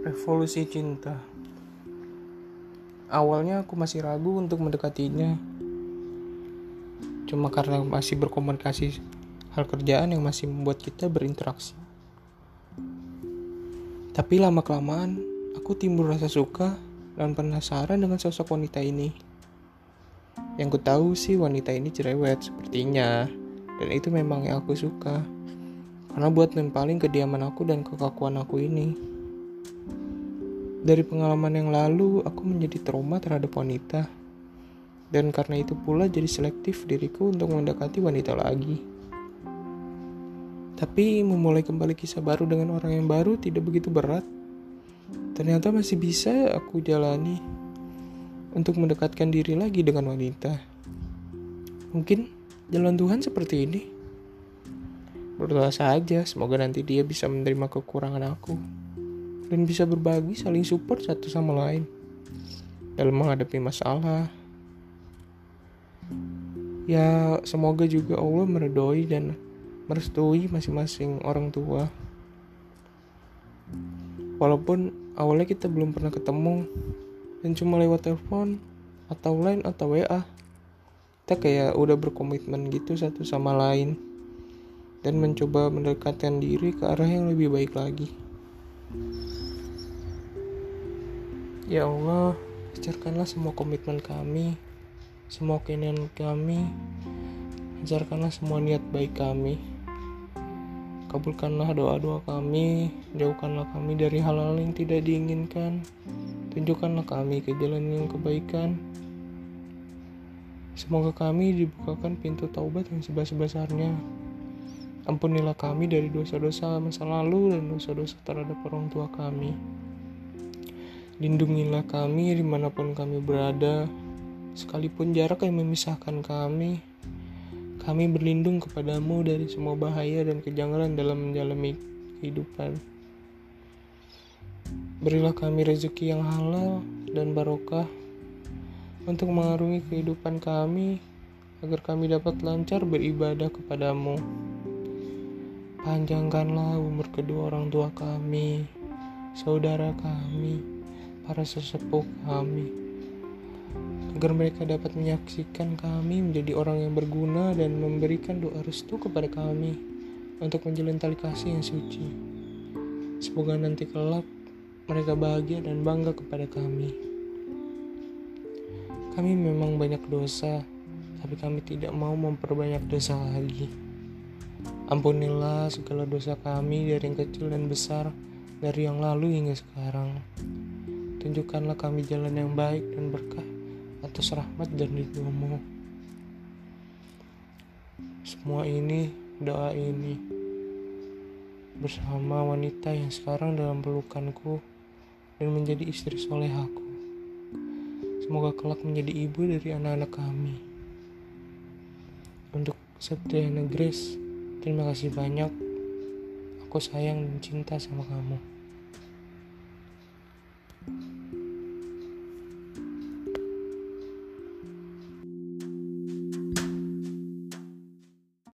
Revolusi Cinta. Awalnya aku masih ragu untuk mendekatinya. Cuma karena masih berkomunikasi hal kerjaan yang masih membuat kita berinteraksi. Tapi lama-kelamaan aku timbul rasa suka dan penasaran dengan sosok wanita ini. Yang ku tahu sih wanita ini cerewet sepertinya Dan itu memang yang aku suka. Karena buat nempaling kediaman aku dan kekakuan aku ini dari pengalaman yang lalu, aku menjadi trauma terhadap wanita. Dan karena itu pula jadi selektif diriku untuk mendekati wanita lagi. Tapi memulai kembali kisah baru dengan orang yang baru tidak begitu berat. Ternyata masih bisa aku jalani untuk mendekatkan diri lagi dengan wanita. Mungkin jalan Tuhan seperti ini. Berdoa saja, semoga nanti dia bisa menerima kekurangan aku dan bisa berbagi saling support satu sama lain dalam menghadapi masalah. Ya, semoga juga Allah meredoi dan merestui masing-masing orang tua. Walaupun awalnya kita belum pernah ketemu dan cuma lewat telepon atau line atau WA. Kita kayak udah berkomitmen gitu satu sama lain dan mencoba mendekatkan diri ke arah yang lebih baik lagi. Ya Allah, ajarkanlah semua komitmen kami, semua keinginan kami, ajarkanlah semua niat baik kami. Kabulkanlah doa-doa kami, jauhkanlah kami dari hal-hal yang tidak diinginkan, tunjukkanlah kami ke jalan yang kebaikan. Semoga kami dibukakan pintu taubat yang sebesar-besarnya. Ampunilah kami dari dosa-dosa masa lalu dan dosa-dosa terhadap orang tua kami. Lindungilah kami di mana pun kami berada, sekalipun jarak yang memisahkan kami. Kami berlindung kepadamu dari semua bahaya dan kejanggalan dalam menjalani kehidupan. Berilah kami rezeki yang halal dan barokah untuk mengarungi kehidupan kami agar kami dapat lancar beribadah kepadamu. Panjangkanlah umur kedua orang tua kami, saudara kami, para sesepuh kami agar mereka dapat menyaksikan kami menjadi orang yang berguna dan memberikan doa restu kepada kami untuk menjalin tali kasih yang suci. Semoga nanti kelak mereka bahagia dan bangga kepada kami. Kami memang banyak dosa, tapi kami tidak mau memperbanyak dosa lagi. Ampunilah segala dosa kami dari yang kecil dan besar, dari yang lalu hingga sekarang. Tunjukkanlah kami jalan yang baik dan berkah atas rahmat dan ridhomu. Semua ini, doa ini, bersama wanita yang sekarang dalam pelukanku dan menjadi istri solehaku. Semoga kelak menjadi ibu dari anak-anak kami. Untuk Septriana Grace, terima kasih banyak. Aku sayang dan cinta sama kamu. thank you